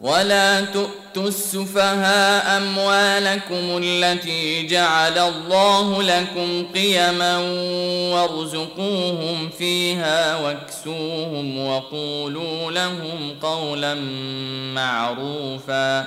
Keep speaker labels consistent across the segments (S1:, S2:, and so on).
S1: ولا تؤتوا السفهاء اموالكم التي جعل الله لكم قيما وارزقوهم فيها واكسوهم وقولوا لهم قولا معروفا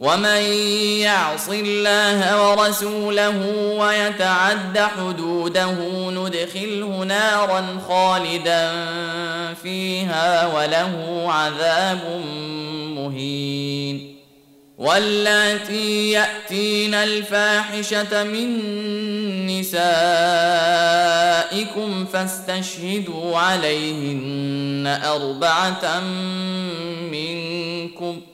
S1: ومن يعص الله ورسوله ويتعد حدوده ندخله نارا خالدا فيها وله عذاب مهين واللاتي ياتين الفاحشه من نسائكم فاستشهدوا عليهن اربعه منكم ۖ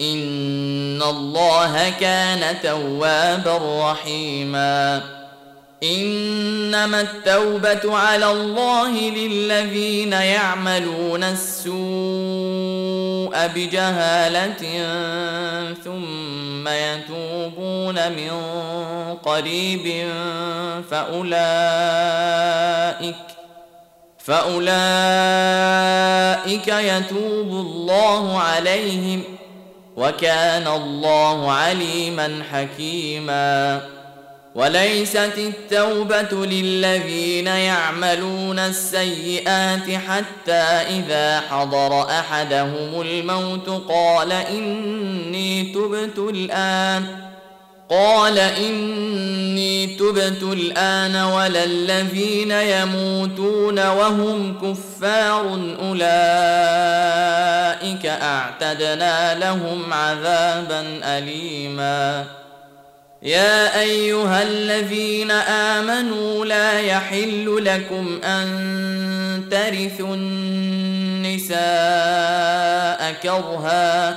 S1: ان الله كان توابا رحيما انما التوبه على الله للذين يعملون السوء بجهاله ثم يتوبون من قريب فاولئك فاولئك يتوب الله عليهم وكان الله عليما حكيما. وليست التوبة للذين يعملون السيئات حتى إذا حضر أحدهم الموت قال إني تبت الآن. قال اني تبت الان ولا الذين يموتون وهم كفار اولئك اعتدنا لهم عذابا اليما. يا ايها الذين امنوا لا يحل لكم ان ترثوا النساء كرها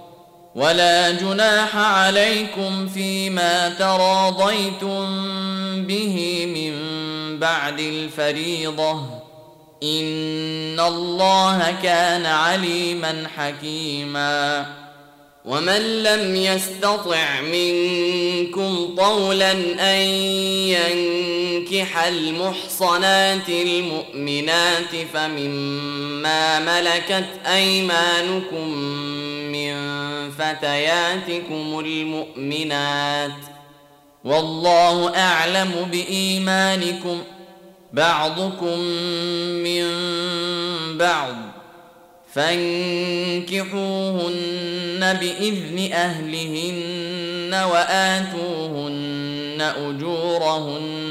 S1: ولا جناح عليكم فيما تراضيتم به من بعد الفريضة. إن الله كان عليما حكيما. ومن لم يستطع منكم طولا أن ينكح المحصنات المؤمنات فمما ملكت أيمانكم من فتياتكم المؤمنات والله أعلم بإيمانكم بعضكم من بعض فانكحوهن بإذن أهلهن وآتوهن أجورهن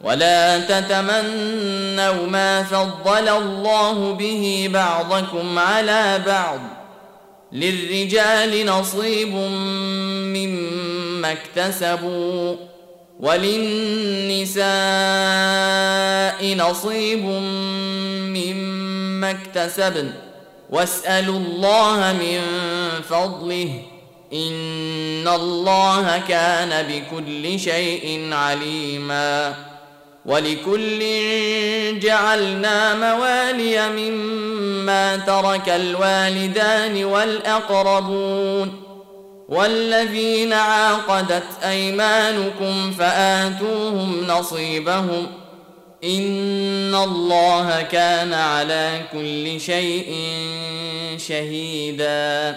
S1: ولا تتمنوا ما فضل الله به بعضكم على بعض للرجال نصيب مما اكتسبوا وللنساء نصيب مما اكتسبن. واسألوا الله من فضله. إن الله كان بكل شيء عليما. ولكل جعلنا موالي مما ترك الوالدان والأقربون والذين عاقدت أيمانكم فآتوهم نصيبهم إن الله كان على كل شيء شهيدا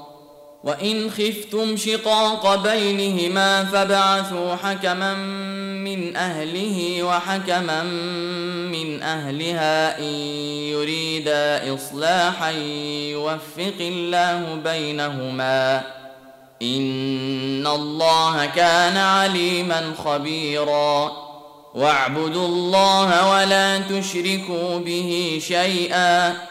S1: وإن خفتم شقاق بينهما فبعثوا حكما من أهله وحكما من أهلها إن يريدا إصلاحا يوفق الله بينهما. إن الله كان عليما خبيرا. واعبدوا الله ولا تشركوا به شيئا.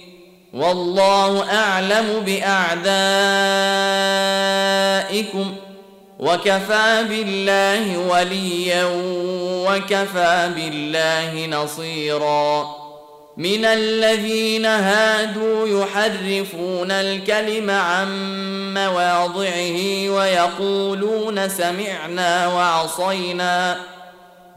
S1: والله أعلم بأعدائكم وكفى بالله وليا وكفى بالله نصيرا من الذين هادوا يحرفون الكلم عن مواضعه ويقولون سمعنا وعصينا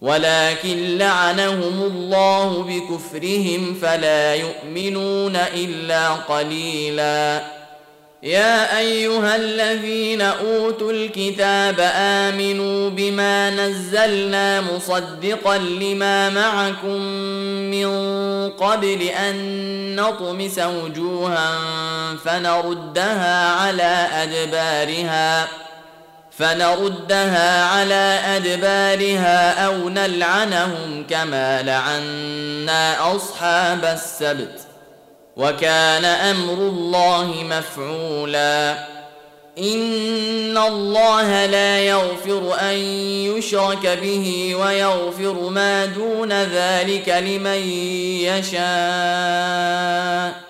S1: ولكن لعنهم الله بكفرهم فلا يؤمنون إلا قليلا. يا أيها الذين أوتوا الكتاب آمنوا بما نزلنا مصدقا لما معكم من قبل أن نطمس وجوها فنردها على أدبارها. فنردها على أدبارها أو نلعنهم كما لعنا أصحاب السبت وكان أمر الله مفعولا. إن الله لا يغفر أن يشرك به ويغفر ما دون ذلك لمن يشاء.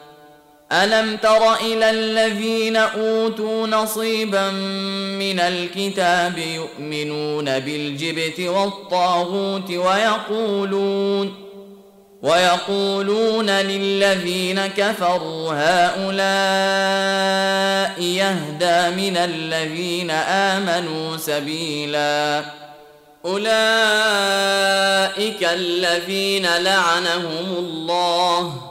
S1: ألم تر إلى الذين أوتوا نصيبا من الكتاب يؤمنون بالجبت والطاغوت ويقولون ويقولون للذين كفروا هؤلاء يهدى من الذين آمنوا سبيلا أولئك الذين لعنهم الله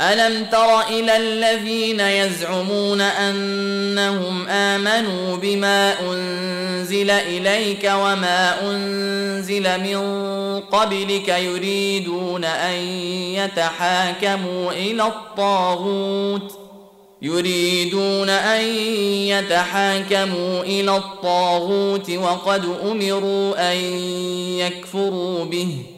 S1: ألم تر إلى الذين يزعمون أنهم آمنوا بما أنزل إليك وما أنزل من قبلك يريدون أن يتحاكموا إلى الطاغوت يريدون أن يتحاكموا إلى الطاغوت وقد أمروا أن يكفروا به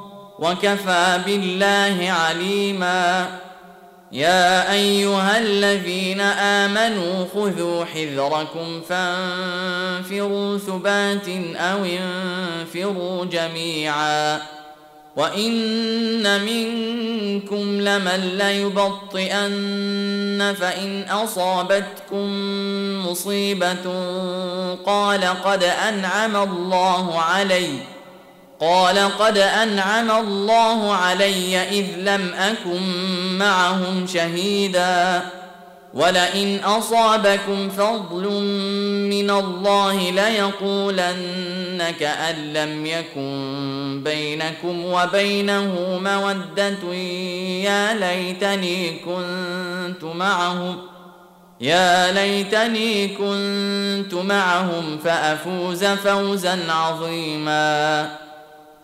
S1: وكفى بالله عليما. يا أيها الذين آمنوا خذوا حذركم فانفروا ثبات أو انفروا جميعا. وإن منكم لمن ليبطئن فإن أصابتكم مصيبة قال قد أنعم الله عليّ. قال قد أنعم الله علي إذ لم أكن معهم شهيدا ولئن أصابكم فضل من الله ليقولن كأن لم يكن بينكم وبينه مودة يا ليتني كنت معهم يا ليتني كنت معهم فأفوز فوزا عظيما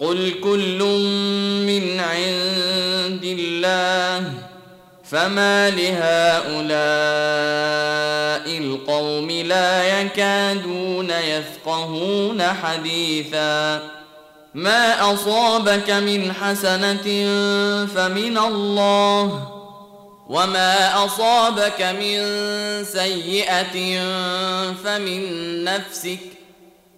S1: قل كل من عند الله فما لهؤلاء القوم لا يكادون يفقهون حديثا ما اصابك من حسنه فمن الله وما اصابك من سيئه فمن نفسك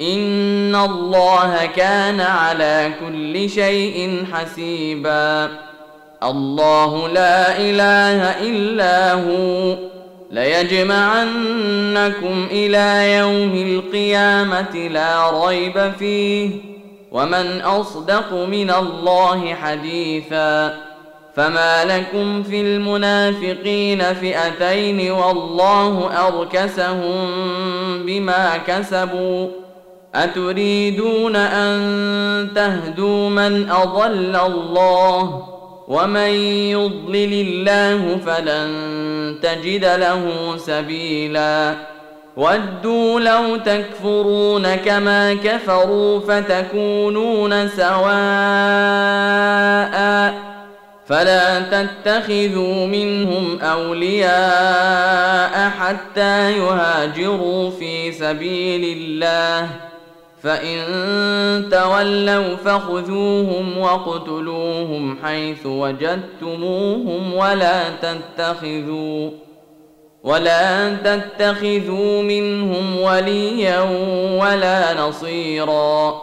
S1: ان الله كان على كل شيء حسيبا. الله لا اله الا هو. ليجمعنكم إلى يوم القيامه لا ريب فيه. ومن اصدق من الله حديثا. فما لكم في المنافقين فئتين والله اركسهم بما كسبوا. أتريدون أن تهدوا من أضل الله ومن يضلل الله فلن تجد له سبيلا ودوا لو تكفرون كما كفروا فتكونون سواء فلا تتخذوا منهم أولياء حتى يهاجروا في سبيل الله فان تولوا فخذوهم واقتلوهم حيث وجدتموهم ولا تتخذوا ولا تتخذوا منهم وليا ولا نصيرا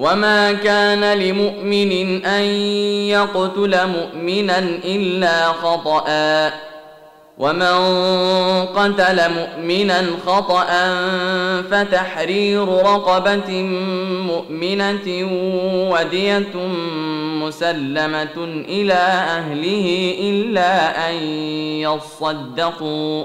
S1: وما كان لمؤمن ان يقتل مؤمنا الا خطأ. ومن قتل مؤمنا خطأ فتحرير رقبة مؤمنة ودية مسلمة إلى أهله إلا أن يصدقوا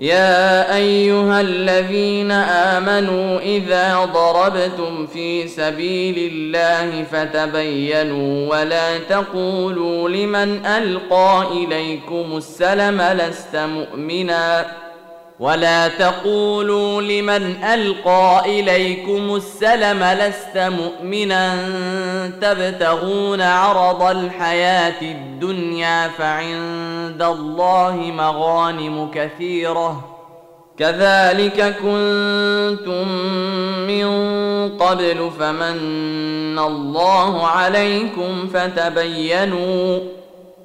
S1: يا أيها الذين آمنوا إذا ضربتم في سبيل الله فتبينوا ولا تقولوا لمن ألقى إليكم السلم لست مؤمنا ولا تقولوا لمن القى اليكم السلم لست مؤمنا تبتغون عرض الحياة الدنيا فعند الله مغانم كثيره كذلك كنتم من قبل فمن الله عليكم فتبينوا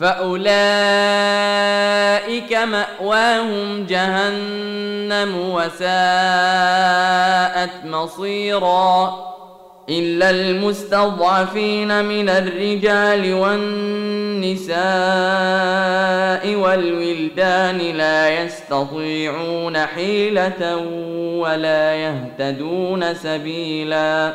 S1: فاولئك ماواهم جهنم وساءت مصيرا الا المستضعفين من الرجال والنساء والولدان لا يستطيعون حيله ولا يهتدون سبيلا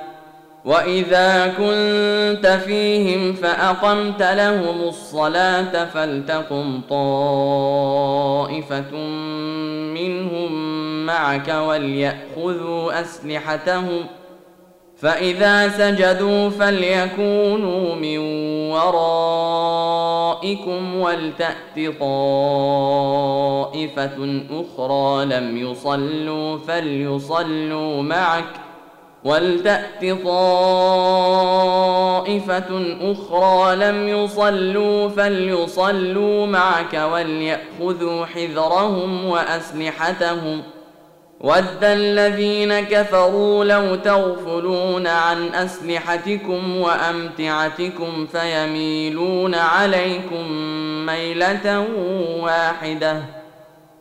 S1: واذا كنت فيهم فاقمت لهم الصلاه فلتقم طائفه منهم معك ولياخذوا اسلحتهم فاذا سجدوا فليكونوا من ورائكم ولتات طائفه أخرى لم يصلوا فليصلوا معك ولتأت طائفة أخرى لم يصلوا فليصلوا معك وليأخذوا حذرهم وأسلحتهم. ود الذين كفروا لو تغفلون عن أسلحتكم وأمتعتكم فيميلون عليكم ميلة واحدة.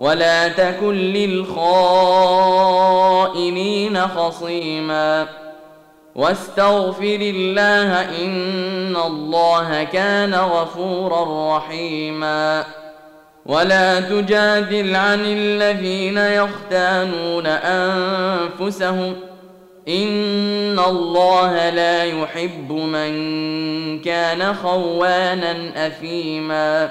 S1: ولا تكن للخائنين خصيما واستغفر الله ان الله كان غفورا رحيما ولا تجادل عن الذين يختانون انفسهم ان الله لا يحب من كان خوانا اثيما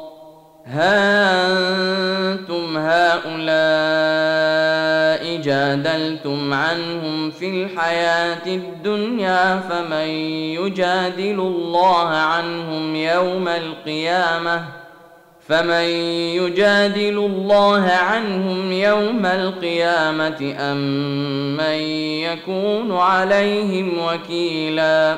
S1: ها أنتم هؤلاء جادلتم عنهم في الحياة الدنيا فمن يجادل الله عنهم يوم القيامة؟ فمن يجادل الله عنهم يوم القيامة أم من يكون عليهم وكيلا؟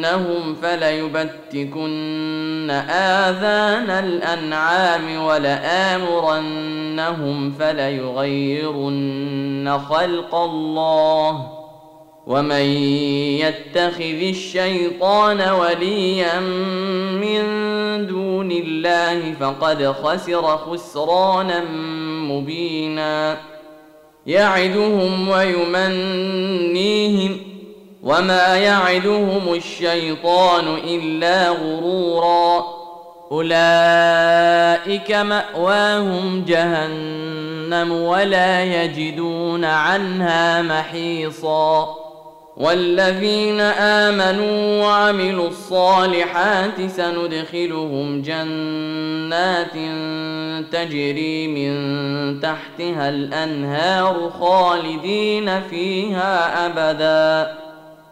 S1: ولآمرنهم فليبتكن آذان الأنعام ولآمرنهم فليغيرن خلق الله ومن يتخذ الشيطان وليا من دون الله فقد خسر خسرانا مبينا يعدهم ويمنيهم وما يعدهم الشيطان الا غرورا اولئك ماواهم جهنم ولا يجدون عنها محيصا والذين امنوا وعملوا الصالحات سندخلهم جنات تجري من تحتها الانهار خالدين فيها ابدا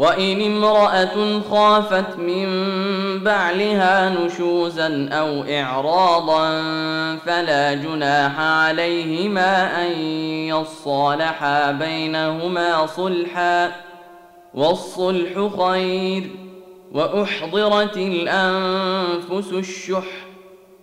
S1: وإن امرأة خافت من بعلها نشوزا أو إعراضا فلا جناح عليهما أن يصالحا بينهما صلحا والصلح خير وأحضرت الأنفس الشح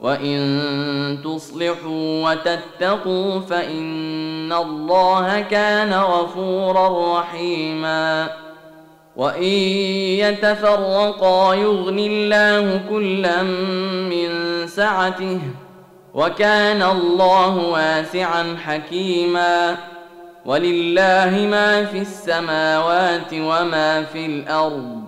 S1: وان تصلحوا وتتقوا فان الله كان غفورا رحيما وان يتفرقا يغني الله كلا من سعته وكان الله واسعا حكيما ولله ما في السماوات وما في الأرض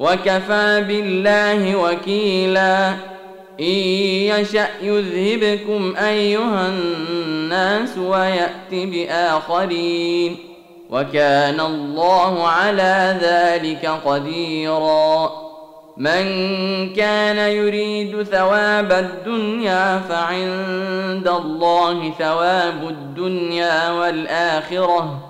S1: وكفى بالله وكيلا. إن يشأ يذهبكم أيها الناس ويأت بآخرين. وكان الله على ذلك قديرا. من كان يريد ثواب الدنيا فعند الله ثواب الدنيا والآخرة.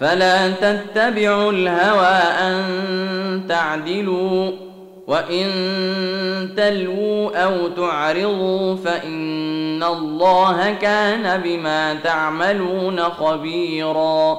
S1: فلا تتبعوا الهوى أن تعدلوا وإن تلووا أو تعرضوا فإن الله كان بما تعملون خبيرا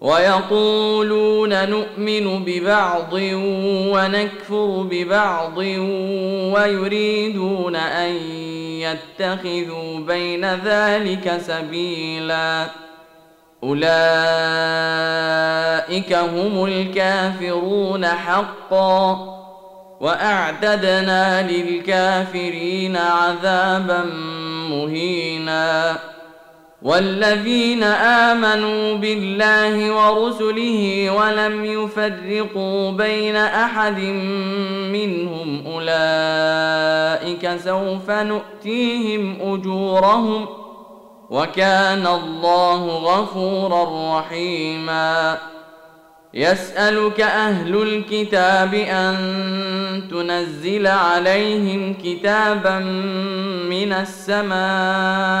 S1: ويقولون نؤمن ببعض ونكفر ببعض ويريدون أن يتخذوا بين ذلك سبيلا. أولئك هم الكافرون حقا. واعتدنا للكافرين عذابا مهينا. والذين آمنوا بالله ورسله ولم يفرقوا بين أحد منهم أولئك سوف نؤتيهم أجورهم وكان الله غفورا رحيما. يسألك أهل الكتاب أن تنزل عليهم كتابا من السماء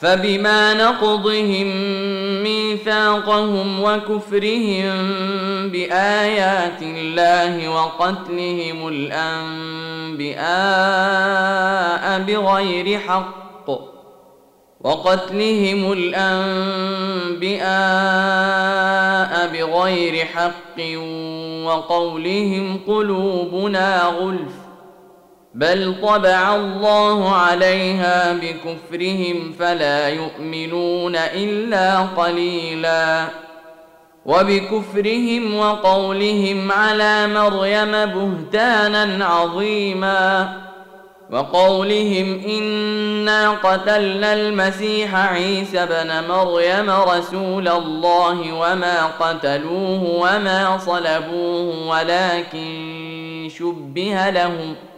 S1: فبما نقضهم ميثاقهم وكفرهم بآيات الله وقتلهم الأنبياء بغير حق وقتلهم الأنبياء بغير حق وقولهم قلوبنا غلف. بل طبع الله عليها بكفرهم فلا يؤمنون الا قليلا وبكفرهم وقولهم على مريم بهتانا عظيما وقولهم انا قتلنا المسيح عيسى بن مريم رسول الله وما قتلوه وما صلبوه ولكن شبه لهم ۖ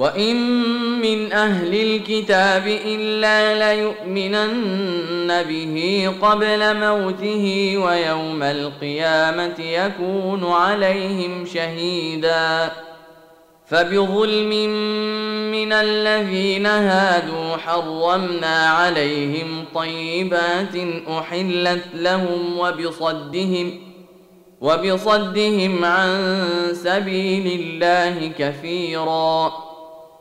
S1: وان من أهل الكتاب الا ليؤمنن به قبل موته ويوم القيامه يكون عليهم شهيدا فبظلم من الذين هادوا حرمنا عليهم طيبات احلت لهم وبصدهم وبصدهم عن سبيل الله كثيرا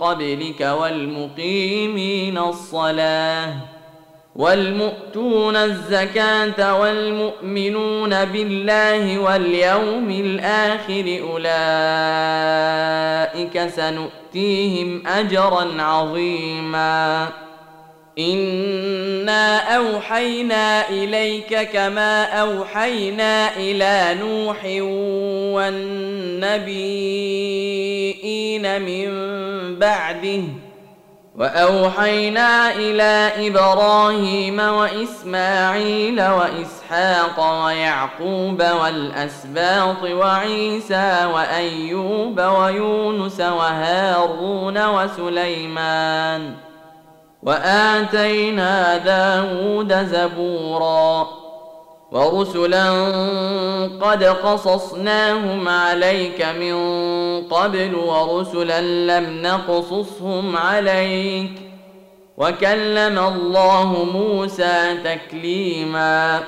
S1: قبلك والمقيمين الصلاة والمؤتون الزكاة والمؤمنون بالله واليوم الآخر أولئك سنؤتيهم أجرا عظيما انا اوحينا اليك كما اوحينا إلى نوح والنبيين من بعده واوحينا إلى إبراهيم واسماعيل واسحاق ويعقوب والاسباط وعيسى وايوب ويونس وهارون وسليمان وآتينا داود زبورا ورسلا قد قصصناهم عليك من قبل ورسلا لم نقصصهم عليك وكلم الله موسى تكليما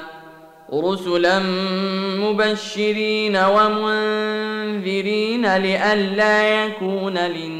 S1: رسلا مبشرين ومنذرين لئلا يكون للناس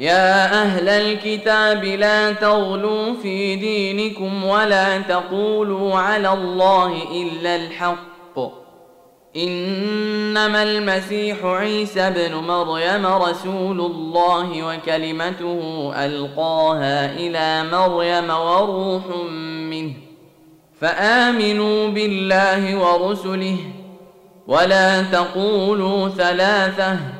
S1: يا أهل الكتاب لا تغلوا في دينكم ولا تقولوا على الله إلا الحق. إنما المسيح عيسى ابن مريم رسول الله وكلمته ألقاها إلى مريم وروح منه. فآمنوا بالله ورسله ولا تقولوا ثلاثة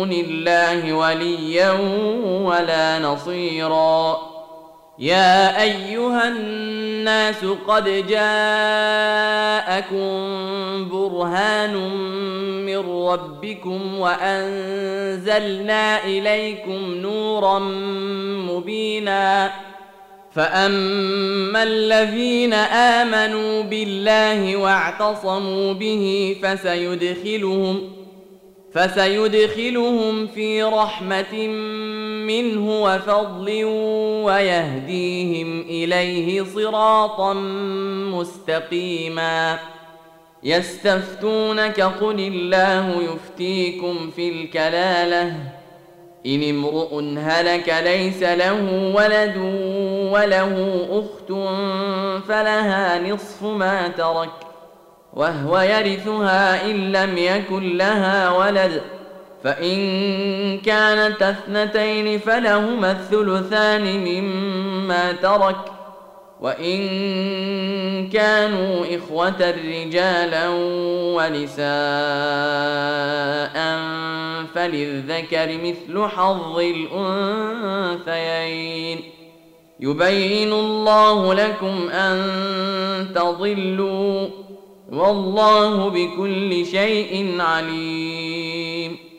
S1: دون الله وليا ولا نصيرا. يا أيها الناس قد جاءكم برهان من ربكم وأنزلنا إليكم نورا مبينا. فأما الذين آمنوا بالله واعتصموا به فسيدخلهم فسيدخلهم في رحمة منه وفضل ويهديهم إليه صراطا مستقيما. يستفتونك قل الله يفتيكم في الكلالة. إن امرؤ هلك ليس له ولد وله أخت فلها نصف ما ترك. وهو يرثها إن لم يكن لها ولد فإن كانت اثنتين فلهما الثلثان مما ترك وإن كانوا إخوة رجالا ونساء فللذكر مثل حظ الأنثيين. يبين الله لكم أن تضلوا والله بكل شيء عليم.